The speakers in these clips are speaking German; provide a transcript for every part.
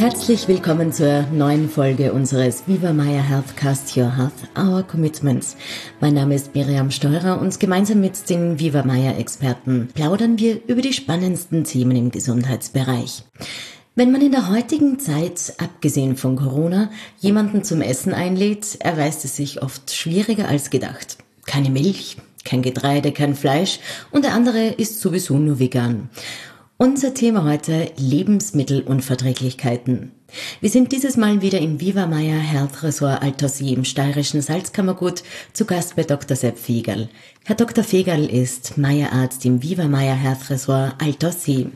Herzlich willkommen zur neuen Folge unseres Viva Maya Healthcast Your Health, Our Commitments. Mein Name ist Miriam Steurer und gemeinsam mit den Viva Maya Experten plaudern wir über die spannendsten Themen im Gesundheitsbereich. Wenn man in der heutigen Zeit, abgesehen von Corona, jemanden zum Essen einlädt, erweist es sich oft schwieriger als gedacht. Keine Milch, kein Getreide, kein Fleisch und der andere ist sowieso nur vegan. Unser Thema heute Lebensmittelunverträglichkeiten. Wir sind dieses Mal wieder im Viva Maya Health Resort Altossee im steirischen Salzkammergut zu Gast bei Dr. Sepp Fegerl. Herr Dr. Fegerl ist Maya-Arzt im Viva Maya Health Resort Altossee.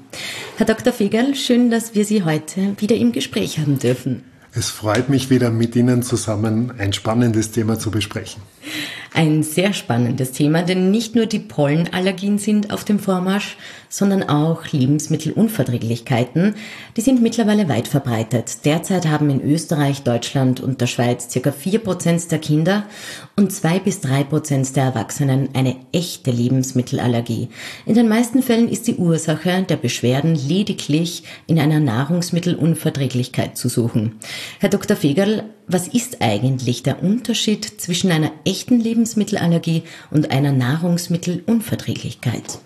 Herr Dr. Fegerl, schön, dass wir Sie heute wieder im Gespräch haben dürfen. Es freut mich wieder mit Ihnen zusammen ein spannendes Thema zu besprechen. Ein sehr spannendes Thema, denn nicht nur die Pollenallergien sind auf dem Vormarsch, sondern auch Lebensmittelunverträglichkeiten. Die sind mittlerweile weit verbreitet. Derzeit haben in Österreich, Deutschland und der Schweiz circa vier Prozent der Kinder und zwei bis drei Prozent der Erwachsenen eine echte Lebensmittelallergie. In den meisten Fällen ist die Ursache der Beschwerden lediglich in einer Nahrungsmittelunverträglichkeit zu suchen. Herr Dr. Fegerl, was ist eigentlich der Unterschied zwischen einer echten Lebensmittelallergie und einer Nahrungsmittelunverträglichkeit?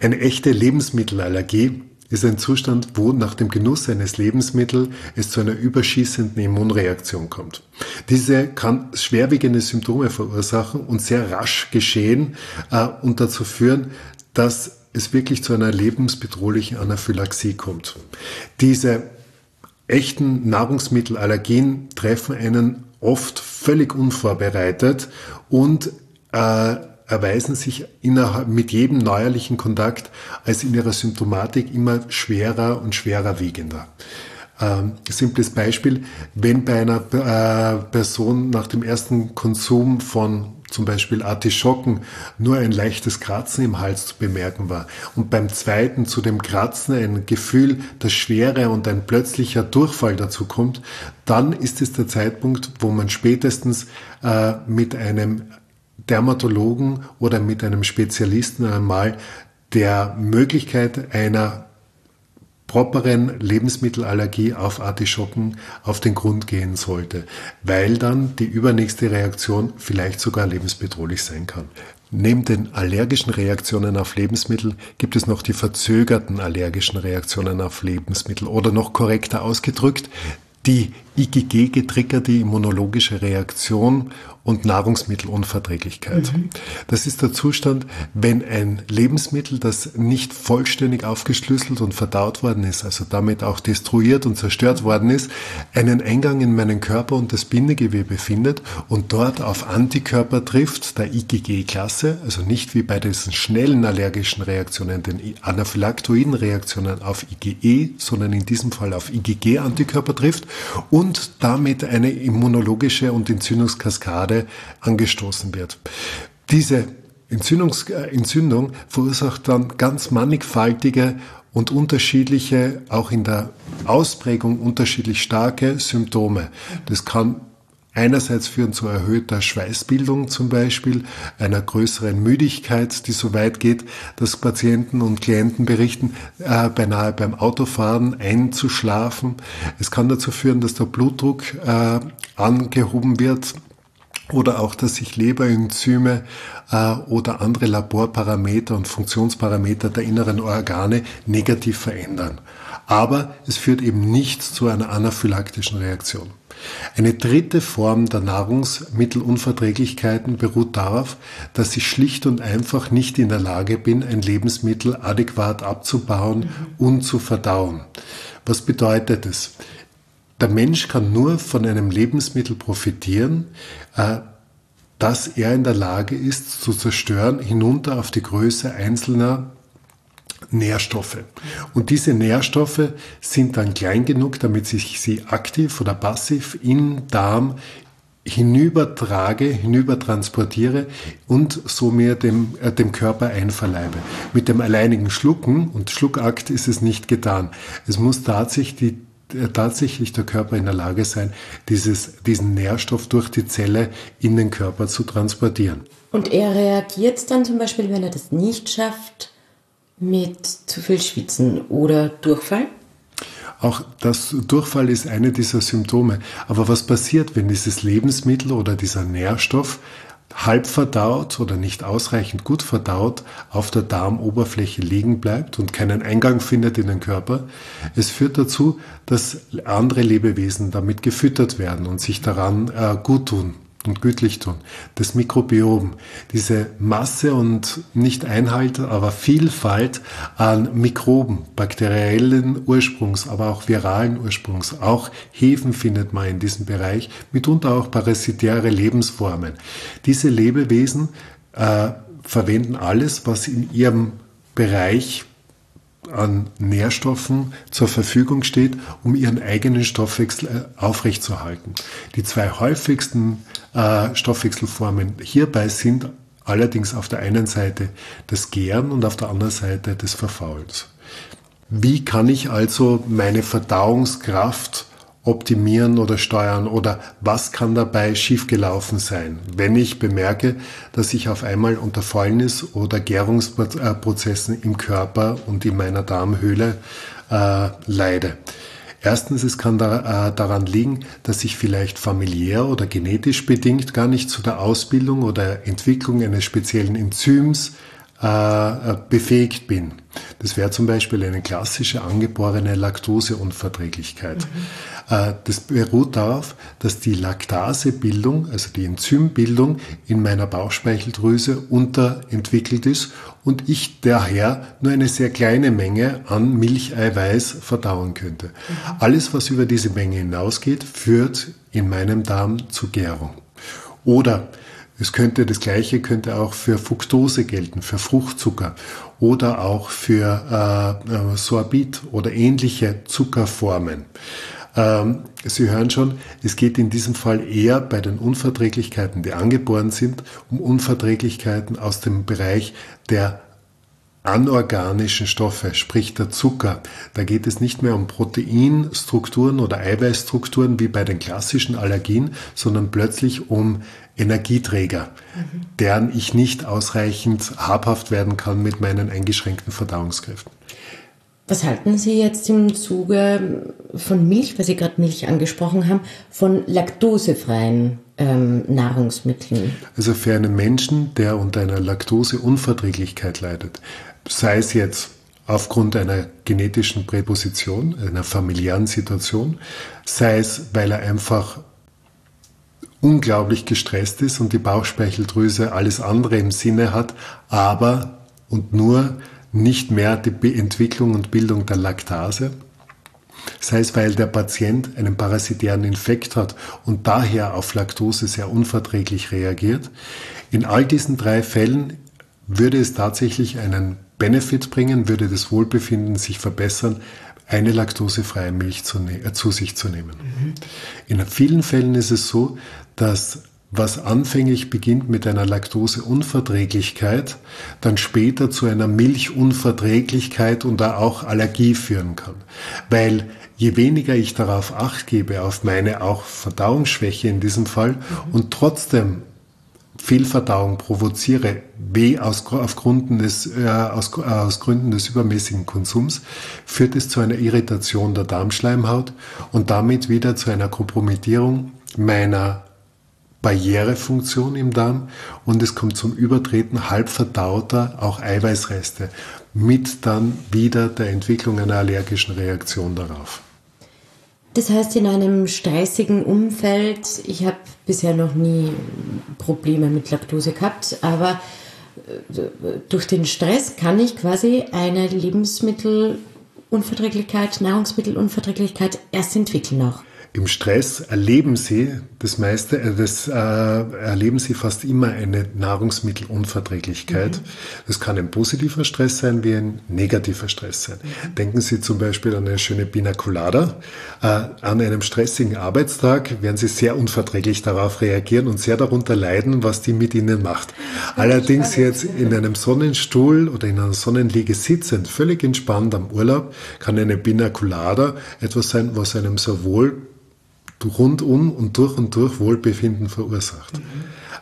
Eine echte Lebensmittelallergie ist ein Zustand, wo nach dem Genuss eines Lebensmittels es zu einer überschießenden Immunreaktion kommt. Diese kann schwerwiegende Symptome verursachen und sehr rasch geschehen äh, und dazu führen, dass es wirklich zu einer lebensbedrohlichen Anaphylaxie kommt. Diese echten Nahrungsmittelallergien treffen einen oft völlig unvorbereitet und äh, erweisen sich innerhalb, mit jedem neuerlichen Kontakt als in ihrer Symptomatik immer schwerer und schwerer wiegender. Ähm, simples Beispiel, wenn bei einer äh, Person nach dem ersten Konsum von zum Beispiel Artischocken, nur ein leichtes Kratzen im Hals zu bemerken war. Und beim zweiten zu dem Kratzen ein Gefühl der Schwere und ein plötzlicher Durchfall dazu kommt, dann ist es der Zeitpunkt, wo man spätestens äh, mit einem Dermatologen oder mit einem Spezialisten einmal der Möglichkeit einer properen Lebensmittelallergie auf Artischocken auf den Grund gehen sollte, weil dann die übernächste Reaktion vielleicht sogar lebensbedrohlich sein kann. Neben den allergischen Reaktionen auf Lebensmittel gibt es noch die verzögerten allergischen Reaktionen auf Lebensmittel oder noch korrekter ausgedrückt, die IgG getriggerte immunologische Reaktion und Nahrungsmittelunverträglichkeit. Mhm. Das ist der Zustand, wenn ein Lebensmittel, das nicht vollständig aufgeschlüsselt und verdaut worden ist, also damit auch destruiert und zerstört worden ist, einen Eingang in meinen Körper und das Bindegewebe findet und dort auf Antikörper trifft, der IgG-Klasse, also nicht wie bei diesen schnellen allergischen Reaktionen, den anaphylaktoiden Reaktionen auf IgE, sondern in diesem Fall auf IgG-Antikörper trifft und damit eine immunologische und Entzündungskaskade angestoßen wird. Diese Entzündungs äh, Entzündung verursacht dann ganz mannigfaltige und unterschiedliche, auch in der Ausprägung unterschiedlich starke Symptome. Das kann einerseits führen zu erhöhter Schweißbildung zum Beispiel, einer größeren Müdigkeit, die so weit geht, dass Patienten und Klienten berichten, äh, beinahe beim Autofahren einzuschlafen. Es kann dazu führen, dass der Blutdruck äh, angehoben wird, oder auch, dass sich Leberenzyme äh, oder andere Laborparameter und Funktionsparameter der inneren Organe negativ verändern. Aber es führt eben nicht zu einer anaphylaktischen Reaktion. Eine dritte Form der Nahrungsmittelunverträglichkeiten beruht darauf, dass ich schlicht und einfach nicht in der Lage bin, ein Lebensmittel adäquat abzubauen und zu verdauen. Was bedeutet es? Der Mensch kann nur von einem Lebensmittel profitieren, äh, dass er in der Lage ist zu zerstören, hinunter auf die Größe einzelner Nährstoffe. Und diese Nährstoffe sind dann klein genug, damit ich sie aktiv oder passiv im Darm hinübertrage, hinübertransportiere und so mir dem, äh, dem Körper einverleibe. Mit dem alleinigen Schlucken und Schluckakt ist es nicht getan. Es muss tatsächlich, die, äh, tatsächlich der Körper in der Lage sein, dieses, diesen Nährstoff durch die Zelle in den Körper zu transportieren. Und er reagiert dann zum Beispiel, wenn er das nicht schafft, mit zu viel Schwitzen oder Durchfall? Auch das Durchfall ist eine dieser Symptome. Aber was passiert, wenn dieses Lebensmittel oder dieser Nährstoff halb verdaut oder nicht ausreichend gut verdaut auf der Darmoberfläche liegen bleibt und keinen Eingang findet in den Körper. Es führt dazu, dass andere Lebewesen damit gefüttert werden und sich daran äh, gut tun und gütlich tun. Das Mikrobiom, diese Masse und nicht Einhalt, aber Vielfalt an Mikroben, bakteriellen Ursprungs, aber auch viralen Ursprungs. Auch Hefen findet man in diesem Bereich, mitunter auch parasitäre Lebensformen. Diese Lebewesen äh, verwenden alles, was in ihrem Bereich an Nährstoffen zur Verfügung steht, um ihren eigenen Stoffwechsel äh, aufrechtzuerhalten. Die zwei häufigsten äh, Stoffwechselformen hierbei sind allerdings auf der einen Seite das Gären und auf der anderen Seite das Verfaulens. Wie kann ich also meine Verdauungskraft optimieren oder steuern oder was kann dabei schiefgelaufen sein, wenn ich bemerke, dass ich auf einmal unter Fäulnis oder Gärungsprozessen im Körper und in meiner Darmhöhle äh, leide. Erstens, es kann da, äh, daran liegen, dass ich vielleicht familiär oder genetisch bedingt gar nicht zu der Ausbildung oder Entwicklung eines speziellen Enzyms äh, befähigt bin. Das wäre zum Beispiel eine klassische angeborene Laktoseunverträglichkeit. Mhm. Äh, das beruht darauf, dass die Laktasebildung, also die Enzymbildung in meiner Bauchspeicheldrüse unterentwickelt ist und ich daher nur eine sehr kleine Menge an Milcheiweiß verdauen könnte. Mhm. Alles, was über diese Menge hinausgeht, führt in meinem Darm zu Gärung. Oder es könnte das Gleiche könnte auch für Fructose gelten, für Fruchtzucker oder auch für äh, äh, Sorbit oder ähnliche Zuckerformen. Ähm, Sie hören schon, es geht in diesem Fall eher bei den Unverträglichkeiten, die angeboren sind, um Unverträglichkeiten aus dem Bereich der anorganischen Stoffe, sprich der Zucker. Da geht es nicht mehr um Proteinstrukturen oder Eiweißstrukturen wie bei den klassischen Allergien, sondern plötzlich um Energieträger, mhm. deren ich nicht ausreichend habhaft werden kann mit meinen eingeschränkten Verdauungskräften. Was halten Sie jetzt im Zuge von Milch, weil Sie gerade Milch angesprochen haben, von laktosefreien ähm, Nahrungsmitteln? Also für einen Menschen, der unter einer Laktoseunverträglichkeit leidet, sei es jetzt aufgrund einer genetischen Präposition, einer familiären Situation, sei es, weil er einfach unglaublich gestresst ist und die Bauchspeicheldrüse alles andere im Sinne hat, aber und nur nicht mehr die Entwicklung und Bildung der Laktase, sei es weil der Patient einen parasitären Infekt hat und daher auf Laktose sehr unverträglich reagiert. In all diesen drei Fällen würde es tatsächlich einen Benefit bringen, würde das Wohlbefinden sich verbessern, eine laktosefreie Milch zu, äh, zu sich zu nehmen. Mhm. In vielen Fällen ist es so, dass was anfänglich beginnt mit einer Laktoseunverträglichkeit, dann später zu einer Milchunverträglichkeit und da auch Allergie führen kann. Weil je weniger ich darauf acht gebe, auf meine auch Verdauungsschwäche in diesem Fall, mhm. und trotzdem Fehlverdauung provoziere, weh aus, aus, Gründen des, äh, aus, aus Gründen des übermäßigen Konsums, führt es zu einer Irritation der Darmschleimhaut und damit wieder zu einer Kompromittierung meiner Barrierefunktion im Darm und es kommt zum Übertreten halb verdauter, auch Eiweißreste, mit dann wieder der Entwicklung einer allergischen Reaktion darauf. Das heißt, in einem stressigen Umfeld, ich habe bisher noch nie Probleme mit Laktose gehabt, aber äh, durch den Stress kann ich quasi eine Lebensmittelunverträglichkeit, Nahrungsmittelunverträglichkeit erst entwickeln auch. Im Stress erleben sie das meiste, äh, das äh, erleben sie fast immer eine Nahrungsmittelunverträglichkeit. Mhm. Das kann ein positiver Stress sein wie ein negativer Stress sein. Mhm. Denken Sie zum Beispiel an eine schöne Pina Colada. Äh, an einem stressigen Arbeitstag werden Sie sehr unverträglich darauf reagieren und sehr darunter leiden, was die mit Ihnen macht. Allerdings jetzt in einem Sonnenstuhl oder in einer Sonnenliege sitzend, völlig entspannt am Urlaub, kann eine Pina Colada etwas sein, was einem sowohl rundum und durch und durch Wohlbefinden verursacht. Mhm.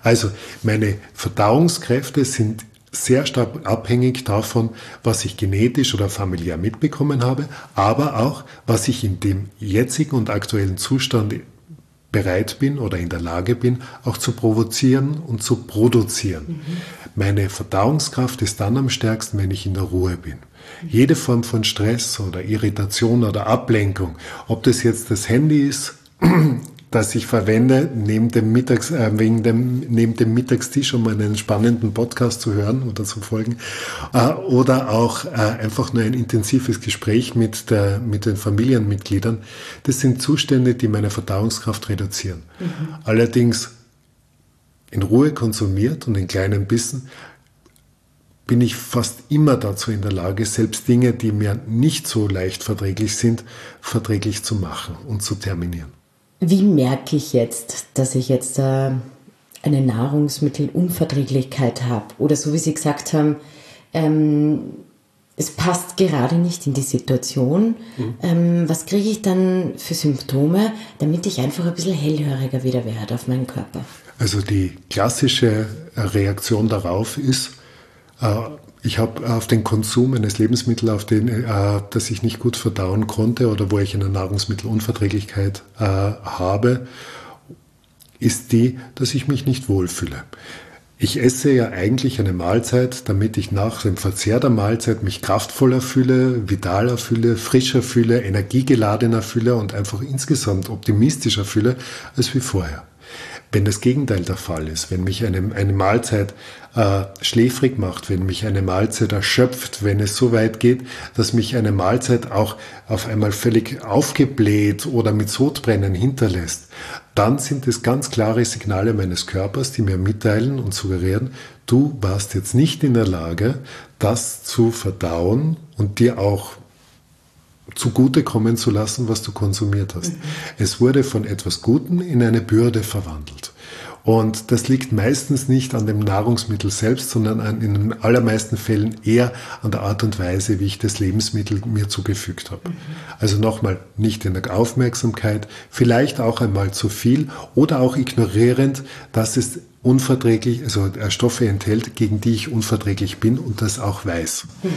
Also meine Verdauungskräfte sind sehr stark abhängig davon, was ich genetisch oder familiär mitbekommen habe, aber auch, was ich in dem jetzigen und aktuellen Zustand bereit bin oder in der Lage bin, auch zu provozieren und zu produzieren. Mhm. Meine Verdauungskraft ist dann am stärksten, wenn ich in der Ruhe bin. Jede Form von Stress oder Irritation oder Ablenkung, ob das jetzt das Handy ist, das ich verwende, neben dem, Mittags, äh, wegen dem, neben dem Mittagstisch, um einen spannenden Podcast zu hören oder zu folgen, äh, oder auch äh, einfach nur ein intensives Gespräch mit, der, mit den Familienmitgliedern. Das sind Zustände, die meine Verdauungskraft reduzieren. Mhm. Allerdings in Ruhe konsumiert und in kleinen Bissen bin ich fast immer dazu in der Lage, selbst Dinge, die mir nicht so leicht verträglich sind, verträglich zu machen und zu terminieren. Wie merke ich jetzt, dass ich jetzt eine Nahrungsmittelunverträglichkeit habe? Oder so wie Sie gesagt haben, ähm, es passt gerade nicht in die Situation. Mhm. Ähm, was kriege ich dann für Symptome, damit ich einfach ein bisschen hellhöriger wieder werde auf meinen Körper? Also die klassische Reaktion darauf ist, äh, ich habe auf den Konsum eines Lebensmittels, auf den, äh, das ich nicht gut verdauen konnte oder wo ich eine Nahrungsmittelunverträglichkeit äh, habe, ist die, dass ich mich nicht wohlfühle. Ich esse ja eigentlich eine Mahlzeit, damit ich nach dem Verzehr der Mahlzeit mich kraftvoller fühle, vitaler fühle, frischer fühle, energiegeladener fühle und einfach insgesamt optimistischer fühle als wie vorher. Wenn das Gegenteil der Fall ist, wenn mich eine, eine Mahlzeit äh, schläfrig macht, wenn mich eine Mahlzeit erschöpft, wenn es so weit geht, dass mich eine Mahlzeit auch auf einmal völlig aufgebläht oder mit Sodbrennen hinterlässt, dann sind es ganz klare Signale meines Körpers, die mir mitteilen und suggerieren, du warst jetzt nicht in der Lage, das zu verdauen und dir auch zugutekommen zu lassen, was du konsumiert hast. Mhm. Es wurde von etwas Gutem in eine Bürde verwandelt. Und das liegt meistens nicht an dem Nahrungsmittel selbst, sondern an, in den allermeisten Fällen eher an der Art und Weise, wie ich das Lebensmittel mir zugefügt habe. Mhm. Also nochmal, nicht in der Aufmerksamkeit, vielleicht auch einmal zu viel oder auch ignorierend, dass es unverträglich, also Stoffe enthält, gegen die ich unverträglich bin und das auch weiß. Mhm.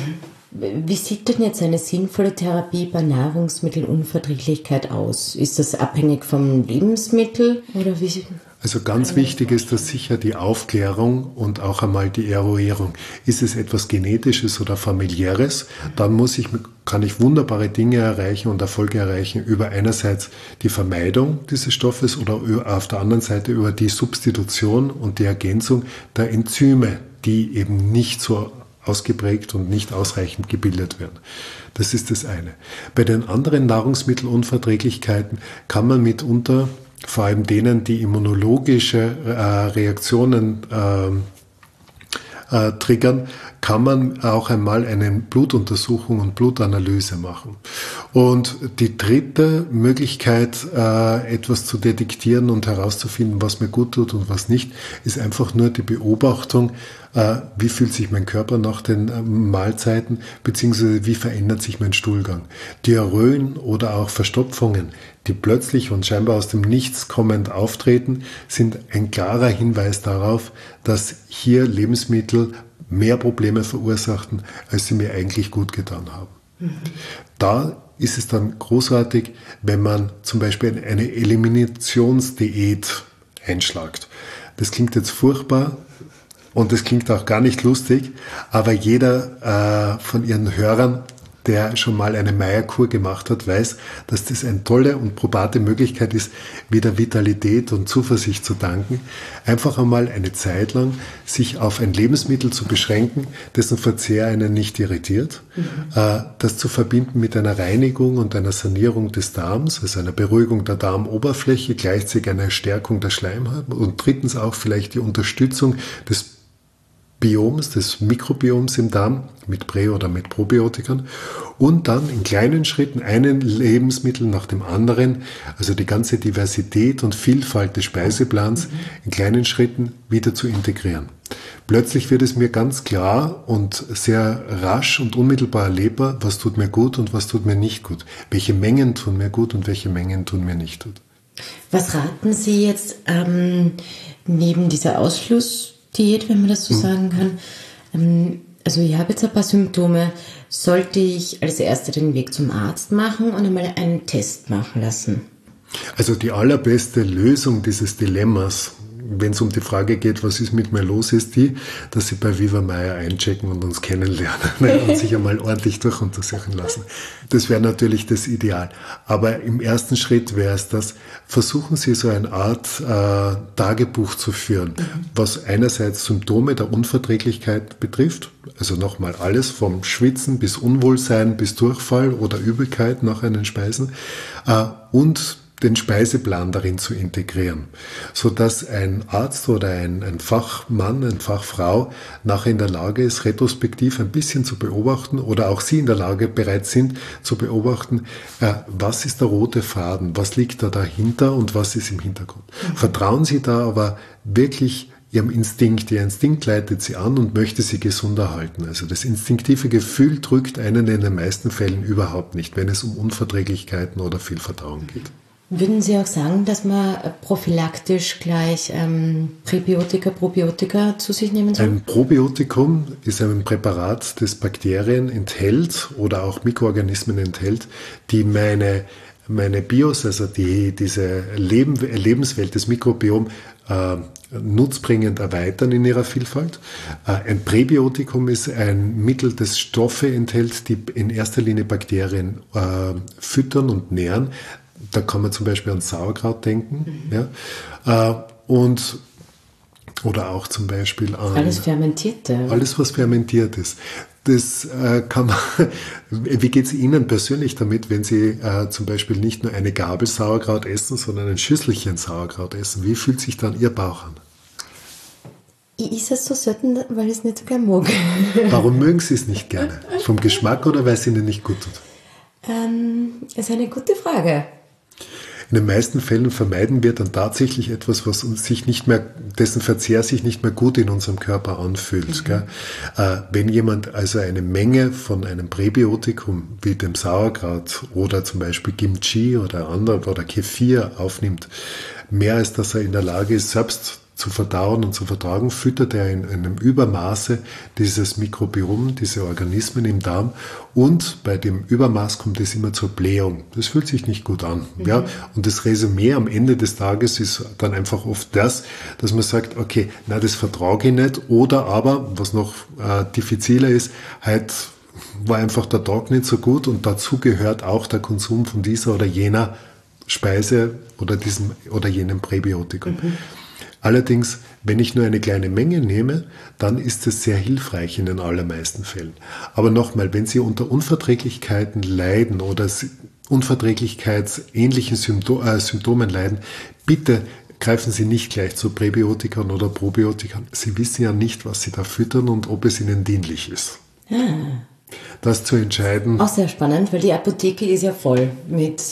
Wie sieht denn jetzt eine sinnvolle Therapie bei Nahrungsmittelunverträglichkeit aus? Ist das abhängig vom Lebensmittel oder wie? Also ganz wichtig ist das sicher die Aufklärung und auch einmal die Eruierung. Ist es etwas Genetisches oder familiäres? Dann muss ich, kann ich wunderbare Dinge erreichen und Erfolge erreichen über einerseits die Vermeidung dieses Stoffes oder auf der anderen Seite über die Substitution und die Ergänzung der Enzyme, die eben nicht so ausgeprägt und nicht ausreichend gebildet werden. Das ist das eine. Bei den anderen Nahrungsmittelunverträglichkeiten kann man mitunter, vor allem denen, die immunologische äh, Reaktionen äh, äh, triggern, kann man auch einmal eine Blutuntersuchung und Blutanalyse machen. Und die dritte Möglichkeit, äh, etwas zu detektieren und herauszufinden, was mir gut tut und was nicht, ist einfach nur die Beobachtung, äh, wie fühlt sich mein Körper nach den äh, Mahlzeiten, beziehungsweise wie verändert sich mein Stuhlgang. Diarrhöen oder auch Verstopfungen, die plötzlich und scheinbar aus dem Nichts kommend auftreten, sind ein klarer Hinweis darauf, dass hier Lebensmittel mehr Probleme verursachten, als sie mir eigentlich gut getan haben. Da ist es dann großartig, wenn man zum Beispiel eine Eliminationsdiät einschlagt. Das klingt jetzt furchtbar, und das klingt auch gar nicht lustig, aber jeder äh, von Ihren Hörern, der schon mal eine Meierkur gemacht hat, weiß, dass das eine tolle und probate Möglichkeit ist, wieder Vitalität und Zuversicht zu danken. Einfach einmal eine Zeit lang sich auf ein Lebensmittel zu beschränken, dessen Verzehr einen nicht irritiert, mhm. äh, das zu verbinden mit einer Reinigung und einer Sanierung des Darms, also einer Beruhigung der Darmoberfläche, gleichzeitig einer Stärkung der Schleimhaut und drittens auch vielleicht die Unterstützung des Bioms, des Mikrobioms im Darm mit Prä- oder mit Probiotikern und dann in kleinen Schritten einen Lebensmittel nach dem anderen, also die ganze Diversität und Vielfalt des Speiseplans in kleinen Schritten wieder zu integrieren. Plötzlich wird es mir ganz klar und sehr rasch und unmittelbar erlebbar, was tut mir gut und was tut mir nicht gut. Welche Mengen tun mir gut und welche Mengen tun mir nicht gut. Was raten Sie jetzt ähm, neben dieser Ausschluss Diät, wenn man das so mhm. sagen kann, Ähm, also ich habe jetzt ein paar Symptome. Sollte ich als Erster den Weg zum Arzt machen und einmal einen Test machen lassen? Also die allerbeste Lösung dieses Dilemmas wenn es um die Frage geht, was ist mit mir los, ist die, dass sie bei Viva Meier einchecken und uns kennenlernen und sich einmal ordentlich durchuntersuchen lassen. Das wäre natürlich das Ideal. Aber im ersten Schritt wäre es das, versuchen Sie so eine Art äh, Tagebuch zu führen, was einerseits Symptome der Unverträglichkeit betrifft, also nochmal alles vom Schwitzen bis Unwohlsein bis Durchfall oder Übelkeit nach einen Speisen äh, und den Speiseplan darin zu integrieren, so dass ein Arzt oder ein, ein Fachmann, eine Fachfrau nachher in der Lage ist, retrospektiv ein bisschen zu beobachten oder auch Sie in der Lage bereits sind zu beobachten, äh, was ist der rote Faden, was liegt da dahinter und was ist im Hintergrund. Mhm. Vertrauen Sie da aber wirklich ihrem Instinkt. Ihr Instinkt leitet sie an und möchte sie gesund erhalten. Also das instinktive Gefühl drückt einen in den meisten Fällen überhaupt nicht, wenn es um Unverträglichkeiten oder Fehlverdauung geht. Würden Sie auch sagen, dass man prophylaktisch gleich ähm, Präbiotika, Probiotika zu sich nehmen soll? Ein Probiotikum ist ein Präparat, das Bakterien enthält oder auch Mikroorganismen enthält, die meine, meine Bios, also die, diese Leben, Lebenswelt, das Mikrobiom, äh, nutzbringend erweitern in ihrer Vielfalt. Äh, ein Präbiotikum ist ein Mittel, das Stoffe enthält, die in erster Linie Bakterien äh, füttern und nähren. Da kann man zum Beispiel an Sauerkraut denken. Mhm. Ja? Äh, und oder auch zum Beispiel an. Alles Fermentierte. Alles, was fermentiert ist. Das äh, kann man. Wie geht es Ihnen persönlich damit, wenn Sie äh, zum Beispiel nicht nur eine Gabel Sauerkraut essen, sondern ein Schüsselchen Sauerkraut essen? Wie fühlt sich dann Ihr Bauch an? Ich esse es so selten, weil ich es nicht so gerne mag. Warum mögen Sie es nicht gerne? Vom Geschmack oder weil es Ihnen nicht gut tut? Ähm, ist eine gute Frage. In den meisten Fällen vermeiden wir dann tatsächlich etwas, was uns sich nicht mehr, dessen Verzehr sich nicht mehr gut in unserem Körper anfühlt. Mhm. Äh, wenn jemand also eine Menge von einem Präbiotikum wie dem Sauerkraut oder zum Beispiel Kimchi oder andere oder Kefir aufnimmt, mehr als dass er in der Lage ist, selbst zu verdauen und zu vertragen, füttert er in einem Übermaße dieses Mikrobiom, diese Organismen im Darm und bei dem Übermaß kommt es immer zur Blähung. Das fühlt sich nicht gut an. Mhm. Ja? Und das Resümee am Ende des Tages ist dann einfach oft das, dass man sagt, okay, na, das vertrage ich nicht oder aber, was noch äh, diffiziler ist, halt war einfach der Tag nicht so gut und dazu gehört auch der Konsum von dieser oder jener Speise oder diesem oder jenem Präbiotikum. Mhm. Allerdings, wenn ich nur eine kleine Menge nehme, dann ist es sehr hilfreich in den allermeisten Fällen. Aber nochmal, wenn Sie unter Unverträglichkeiten leiden oder unverträglichkeitsähnlichen Sympto äh, Symptomen leiden, bitte greifen Sie nicht gleich zu Präbiotikern oder Probiotikern. Sie wissen ja nicht, was Sie da füttern und ob es Ihnen dienlich ist. Ah. Das zu entscheiden. Auch sehr spannend, weil die Apotheke ist ja voll mit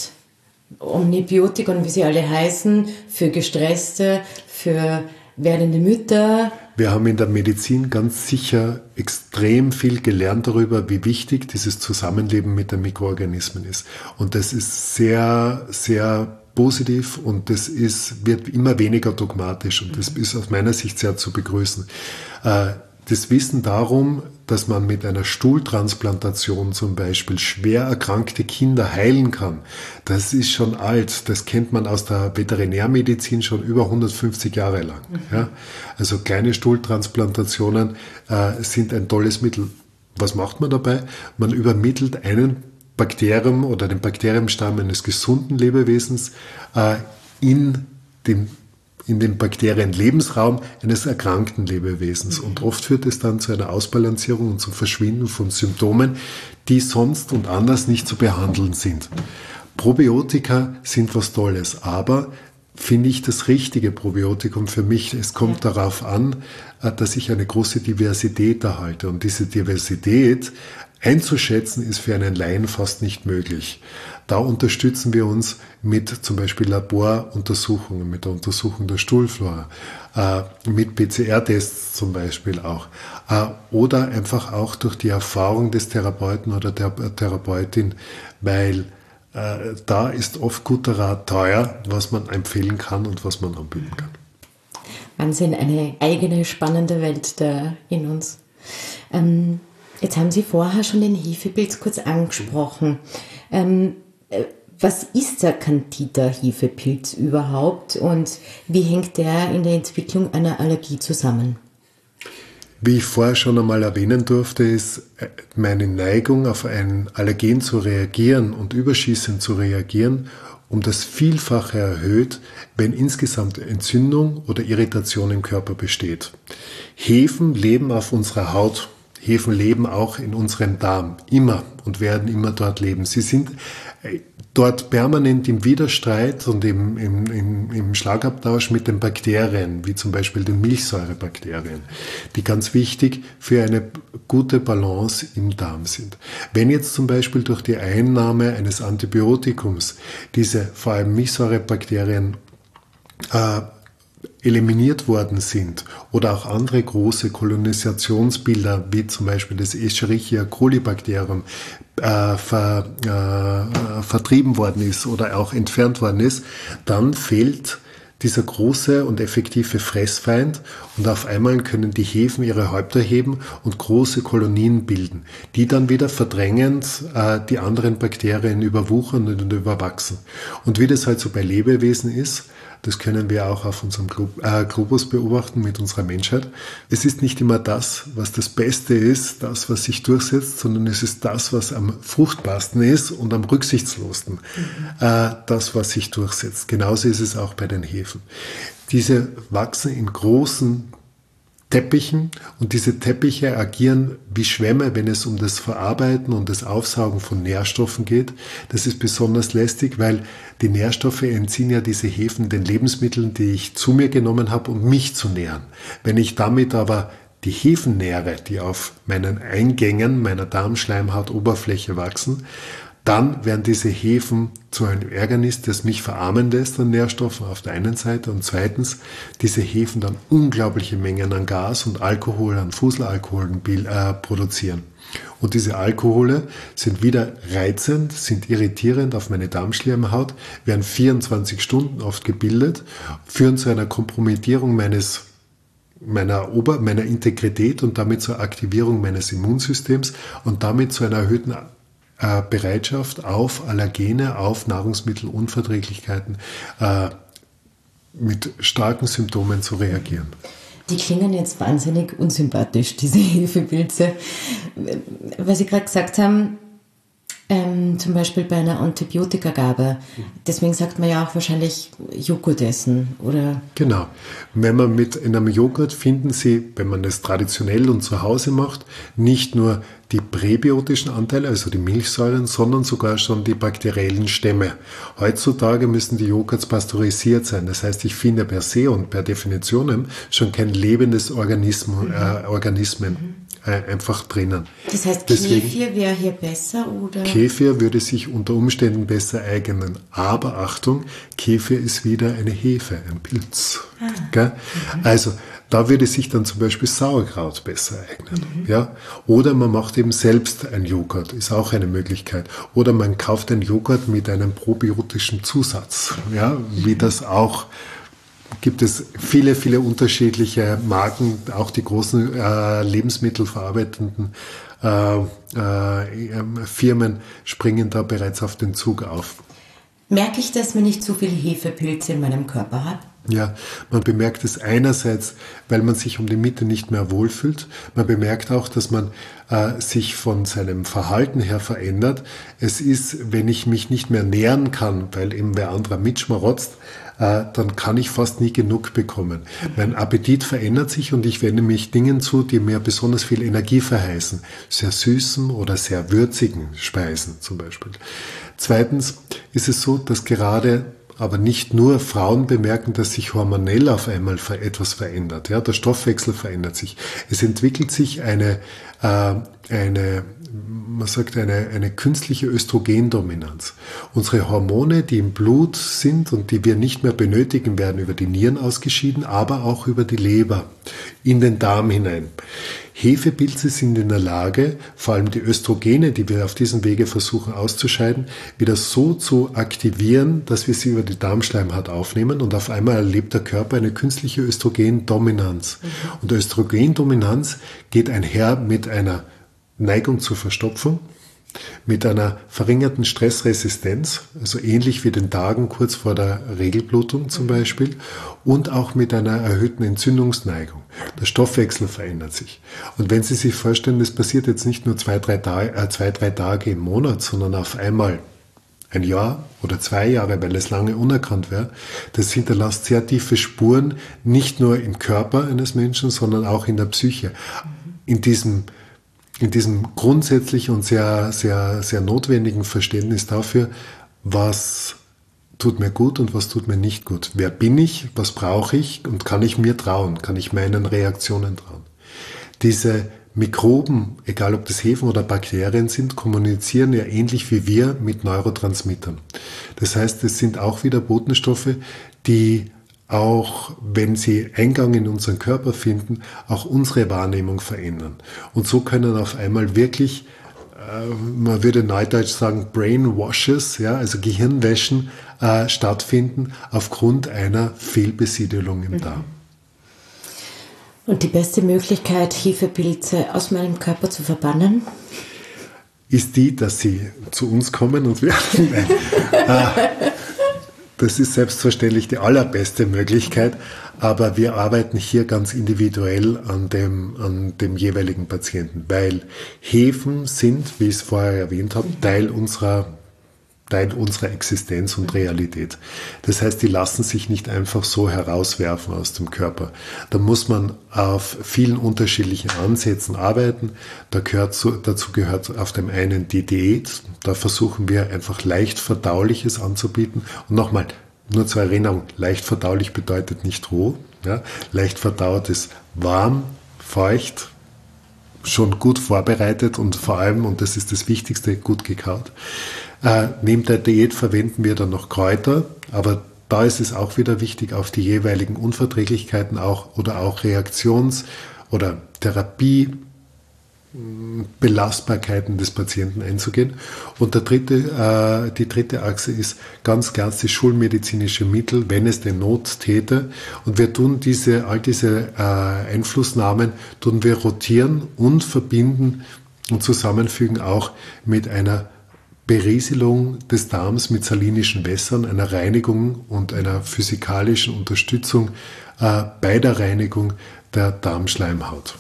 Omnibiotika und wie sie alle heißen, für Gestresste, für werdende Mütter. Wir haben in der Medizin ganz sicher extrem viel gelernt darüber, wie wichtig dieses Zusammenleben mit den Mikroorganismen ist. Und das ist sehr, sehr positiv und das ist, wird immer weniger dogmatisch und das ist aus meiner Sicht sehr zu begrüßen. Äh, das Wissen darum, dass man mit einer Stuhltransplantation zum Beispiel schwer erkrankte Kinder heilen kann, das ist schon alt. Das kennt man aus der Veterinärmedizin schon über 150 Jahre lang. Mhm. Ja? Also kleine Stuhltransplantationen äh, sind ein tolles Mittel. Was macht man dabei? Man übermittelt einen Bakterium oder den Bakteriumstamm eines gesunden Lebewesens äh, in den in den Bakterienlebensraum eines erkrankten Lebewesens. Und oft führt es dann zu einer Ausbalancierung und zum Verschwinden von Symptomen, die sonst und anders nicht zu behandeln sind. Probiotika sind was Tolles, aber finde ich das richtige Probiotikum für mich. Es kommt darauf an, äh, dass ich eine große Diversität erhalte. Und diese Diversität einzuschätzen ist für einen Laien fast nicht möglich. Da unterstützen wir uns mit zum Beispiel Laboruntersuchungen, mit der Untersuchung der Stuhlflora, äh, mit PCR-Tests zum Beispiel auch. Äh, oder einfach auch durch die Erfahrung des Therapeuten oder der Therapeutin, weil äh, da ist oft guter Rat teuer, was man empfehlen kann und was man anbieten kann. Wahnsinn, eine eigene spannende Welt da in uns. Ähm, jetzt haben Sie vorher schon den Hefepilz kurz angesprochen. Ähm, äh, was ist der Candida-Hefepilz überhaupt und wie hängt der in der Entwicklung einer Allergie zusammen? Wie ich vorher schon einmal erwähnen durfte, ist äh, meine Neigung, auf ein Allergen zu reagieren und überschießend zu reagieren, um das Vielfache erhöht, wenn insgesamt Entzündung oder Irritation im Körper besteht. Hefen leben auf unserer Haut. Hefen leben auch in unserem Darm. Immer und werden immer dort leben. Sie sind äh, dort permanent im Widerstreit und im, im, im, im Schlagabtausch mit den Bakterien, wie zum Beispiel den Milchsäurebakterien, die ganz wichtig für eine gute Balance im Darm sind. Wenn jetzt zum Beispiel durch die Einnahme eines Antibiotikums diese vor allem Milchsäurebakterien äh, eliminiert worden sind oder auch andere große Kolonisationsbilder wie zum Beispiel das Escherichia coli Bakterium äh, ver, äh, vertrieben worden ist oder auch entfernt worden ist, dann fehlt dieser große und effektive Fressfeind und auf einmal können die Hefen ihre Häupter heben und große Kolonien bilden, die dann wieder verdrängend äh, die anderen Bakterien überwuchern und überwachsen. Und wie das halt so bei Lebewesen ist, das können wir auch auf unserem äh, Globus beobachten mit unserer Menschheit. Es ist nicht immer das, was das Beste ist, das, was sich durchsetzt, sondern es ist das, was am fruchtbarsten ist und am rücksichtslosen, mhm. Äh, das, was sich durchsetzt. Genauso ist es auch bei den Hefen. Diese wachsen in großen Teppichen und diese Teppiche agieren wie Schwämme, wenn es um das Verarbeiten und das Aufsaugen von Nährstoffen geht. Das ist besonders lästig, weil die Nährstoffe entziehen ja diese Hefen den Lebensmitteln, die ich zu mir genommen habe, um mich zu nähren. Wenn ich damit aber die Hefen nähre, die auf meinen Eingängen meiner Darmschleimhautoberfläche wachsen, dann werden diese Hefen zu einem Ärgernis, das mich verarmen lässt an Nährstoffen auf der einen Seite und zweitens diese Hefen dann unglaubliche Mengen an Gas und Alkohol, an Fuselalkoholen äh, produzieren. Und diese Alkohole sind wieder reizend, sind irritierend auf meine Darmschleimhaut, werden 24 Stunden oft gebildet, führen zu einer Kompromittierung meines meiner Ober, meiner Integrität und damit zur Aktivierung meines Immunsystems und damit zu einer erhöhten äh, Bereitschaft auf Allergene, auf Nahrungsmittelunverträglichkeiten äh, mit starken Symptomen zu reagieren. Die klingen jetzt wahnsinnig unsympathisch, diese Hefepilze. Weil Sie gerade gesagt haben, ähm, zum Beispiel bei einer Antibiotikagabe. Deswegen sagt man ja auch wahrscheinlich Joghurt essen, oder? Genau. Wenn man mit einem Joghurt finden Sie, wenn man das traditionell und zu Hause macht, nicht nur die präbiotischen Anteile, also die Milchsäuren, sondern sogar schon die bakteriellen Stämme. Heutzutage müssen die Joghurts pasteurisiert sein. Das heißt, ich finde per se und per Definition schon kein lebendes Organismus, mhm. äh, Organismen. Mhm einfach drinnen. Das heißt, Kefir wäre hier besser oder? Kefir würde sich unter Umständen besser eignen. Aber Achtung, Kefir ist wieder eine Hefe, ein Pilz. Ah. Mhm. Also da würde sich dann zum Beispiel Sauerkraut besser eignen. Mhm. Ja? Oder man macht eben selbst ein Joghurt, ist auch eine Möglichkeit. Oder man kauft einen Joghurt mit einem probiotischen Zusatz, ja? wie das auch gibt es viele, viele unterschiedliche Marken, auch die großen äh, lebensmittelverarbeitenden äh, äh, Firmen springen da bereits auf den Zug auf. Merke ich das, wenn ich zu viel Hefepilze in meinem Körper habe? Ja, man bemerkt es einerseits, weil man sich um die Mitte nicht mehr wohlfühlt. Man bemerkt auch, dass man äh, sich von seinem Verhalten her verändert. Es ist, wenn ich mich nicht mehr nähern kann, weil eben wer anderer mitschmarotzt, äh, dann kann ich fast nie genug bekommen. Mein Appetit verändert sich und ich wende mich Dingen zu, die mir besonders viel Energie verheißen. Sehr süßen oder sehr würzigen Speisen zum Beispiel. Zweitens ist es so, dass gerade aber nicht nur Frauen bemerken, dass sich hormonell auf einmal etwas verändert. Ja, der Stoffwechsel verändert sich. Es entwickelt sich eine, äh, eine man sagt, eine, eine künstliche Östrogendominanz. Unsere Hormone, die im Blut sind und die wir nicht mehr benötigen, werden über die Nieren ausgeschieden, aber auch über die Leber in den Darm hinein. Hefepilze sind in der Lage, vor allem die Östrogene, die wir auf diesem Wege versuchen auszuscheiden, wieder so zu aktivieren, dass wir sie über die Darmschleimhaut aufnehmen und auf einmal erlebt der Körper eine künstliche Östrogendominanz. Mhm. Und Östrogendominanz geht einher mit einer Neigung zur Verstopfung, mit einer verringerten Stressresistenz, also ähnlich wie den Tagen kurz vor der Regelblutung zum Beispiel, und auch mit einer erhöhten Entzündungsneigung. Der Stoffwechsel verändert sich. Und wenn Sie sich vorstellen, das passiert jetzt nicht nur zwei, drei, Tage, äh, zwei, drei Tage im Monat, sondern auf einmal ein Jahr oder zwei Jahre, weil es lange unerkannt wäre, das hinterlässt sehr tiefe Spuren, nicht nur im Körper eines Menschen, sondern auch in der Psyche. In diesem in diesem grundsätzlichen und sehr, sehr, sehr notwendigen Verständnis dafür, was tut mir gut und was tut mir nicht gut. Wer bin ich, was brauche ich und kann ich mir trauen, kann ich meinen Reaktionen trauen. Diese Mikroben, egal ob das Hefen oder Bakterien sind, kommunizieren ja ähnlich wie wir mit Neurotransmittern. Das heißt, es sind auch wieder Botenstoffe, die auch wenn sie Eingang in unseren Körper finden, auch unsere Wahrnehmung verändern. Und so können auf einmal wirklich, äh, man würde neudeutsch sagen, Brainwashes, ja, also Gehirnwäschen äh, stattfinden aufgrund einer Fehlbesiedelung im mhm. Darm. Und die beste Möglichkeit, Hefepilze aus meinem Körper zu verbannen? Ist die, dass sie zu uns kommen und wir. äh, das ist selbstverständlich die allerbeste Möglichkeit, aber wir arbeiten hier ganz individuell an dem, an dem jeweiligen Patienten, weil Hefen sind, wie ich es vorher erwähnt habe, Teil unserer Teil unserer Existenz und Realität. Das heißt, die lassen sich nicht einfach so herauswerfen aus dem Körper. Da muss man auf vielen unterschiedlichen Ansätzen arbeiten. Da gehört zu, dazu gehört auf dem einen die Diät. Da versuchen wir einfach leicht verdauliches anzubieten. Und nochmal, nur zur Erinnerung, leicht verdaulich bedeutet nicht roh. Ja? Leicht verdaut ist warm, feucht, schon gut vorbereitet und vor allem, und das ist das Wichtigste, gut gekaut. Äh, neben der Diät verwenden wir dann noch Kräuter, aber da ist es auch wieder wichtig, auf die jeweiligen Unverträglichkeiten auch oder auch Reaktions- oder Therapie Belastbarkeiten des Patienten einzugehen. Und der dritte, äh, die dritte Achse ist ganz die schulmedizinische Mittel, wenn es denn Not täte. Und wir tun diese, all diese äh, Einflussnahmen, tun wir rotieren und verbinden und zusammenfügen auch mit einer Berieselung des Darms mit salinischen Wässern, einer Reinigung und einer physikalischen Unterstützung äh, bei der Reinigung der Darmschleimhaut.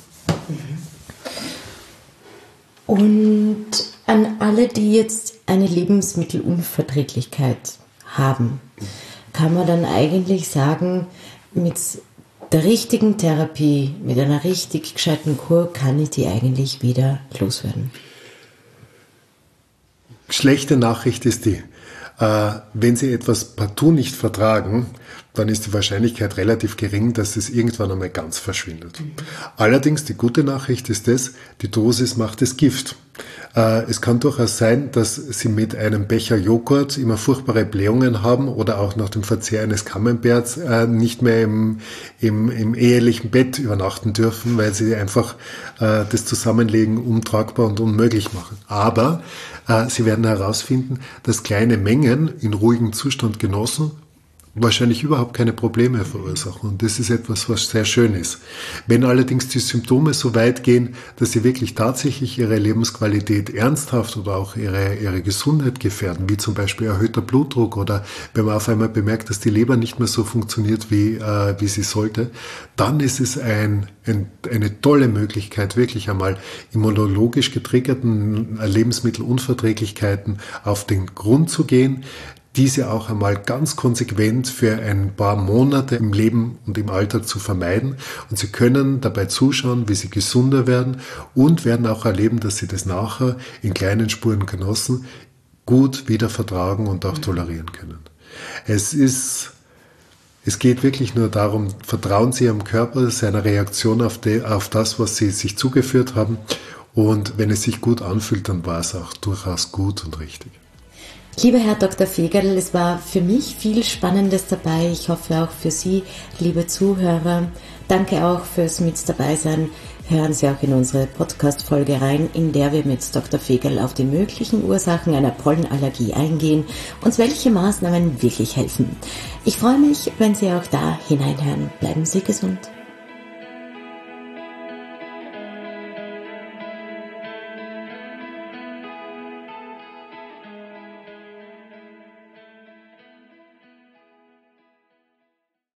Und an alle, die jetzt eine Lebensmittelunverträglichkeit haben, kann man dann eigentlich sagen, mit der richtigen Therapie, mit einer richtig gescheiten Kur, kann ich die eigentlich wieder loswerden schlechte Nachricht ist die, äh, wenn Sie etwas partout nicht vertragen, dann ist die Wahrscheinlichkeit relativ gering, dass es irgendwann einmal ganz verschwindet. Allerdings die gute Nachricht ist das, die Dosis macht das Gift. Äh, es kann durchaus sein, dass Sie mit einem Becher Joghurt immer furchtbare Blähungen haben oder auch nach dem Verzehr eines Camemberts äh, nicht mehr im, im, im ehelichen Bett übernachten dürfen, weil Sie einfach äh, das Zusammenlegen untragbar und unmöglich machen. Aber Sie werden herausfinden, dass kleine Mengen in ruhigem Zustand genossen wahrscheinlich überhaupt keine Probleme verursachen. Und das ist etwas, was sehr schön ist. Wenn allerdings die Symptome so weit gehen, dass sie wirklich tatsächlich ihre Lebensqualität ernsthaft oder auch ihre, ihre Gesundheit gefährden, wie zum Beispiel erhöhter Blutdruck oder wenn man auf einmal bemerkt, dass die Leber nicht mehr so funktioniert, wie, äh, wie sie sollte, dann ist es ein, ein, eine tolle Möglichkeit, wirklich einmal immunologisch getriggerten Lebensmittelunverträglichkeiten auf den Grund zu gehen, diese auch einmal ganz konsequent für ein paar Monate im Leben und im Alltag zu vermeiden. Und Sie können dabei zuschauen, wie Sie gesunder werden und werden auch erleben, dass Sie das nachher in kleinen Spuren genossen gut wieder vertragen und auch tolerieren können. Es ist es geht wirklich nur darum, vertrauen Sie Ihrem Körper, seiner Reaktion auf, die, auf das, was Sie sich zugeführt haben. Und wenn es sich gut anfühlt, dann war es auch durchaus gut und richtig. Lieber Herr Dr. Fegerl, es war für mich viel Spannendes dabei. Ich hoffe auch für Sie, liebe Zuhörer. Danke auch fürs Mit dabei sein. hören Sie auch in unsere Podcast-Folge rein, in der wir mit Dr. Fegel auf die möglichen Ursachen einer Pollenallergie eingehen und welche Maßnahmen wirklich helfen. Ich freue mich, wenn Sie auch da hineinhören. Bleiben Sie gesund.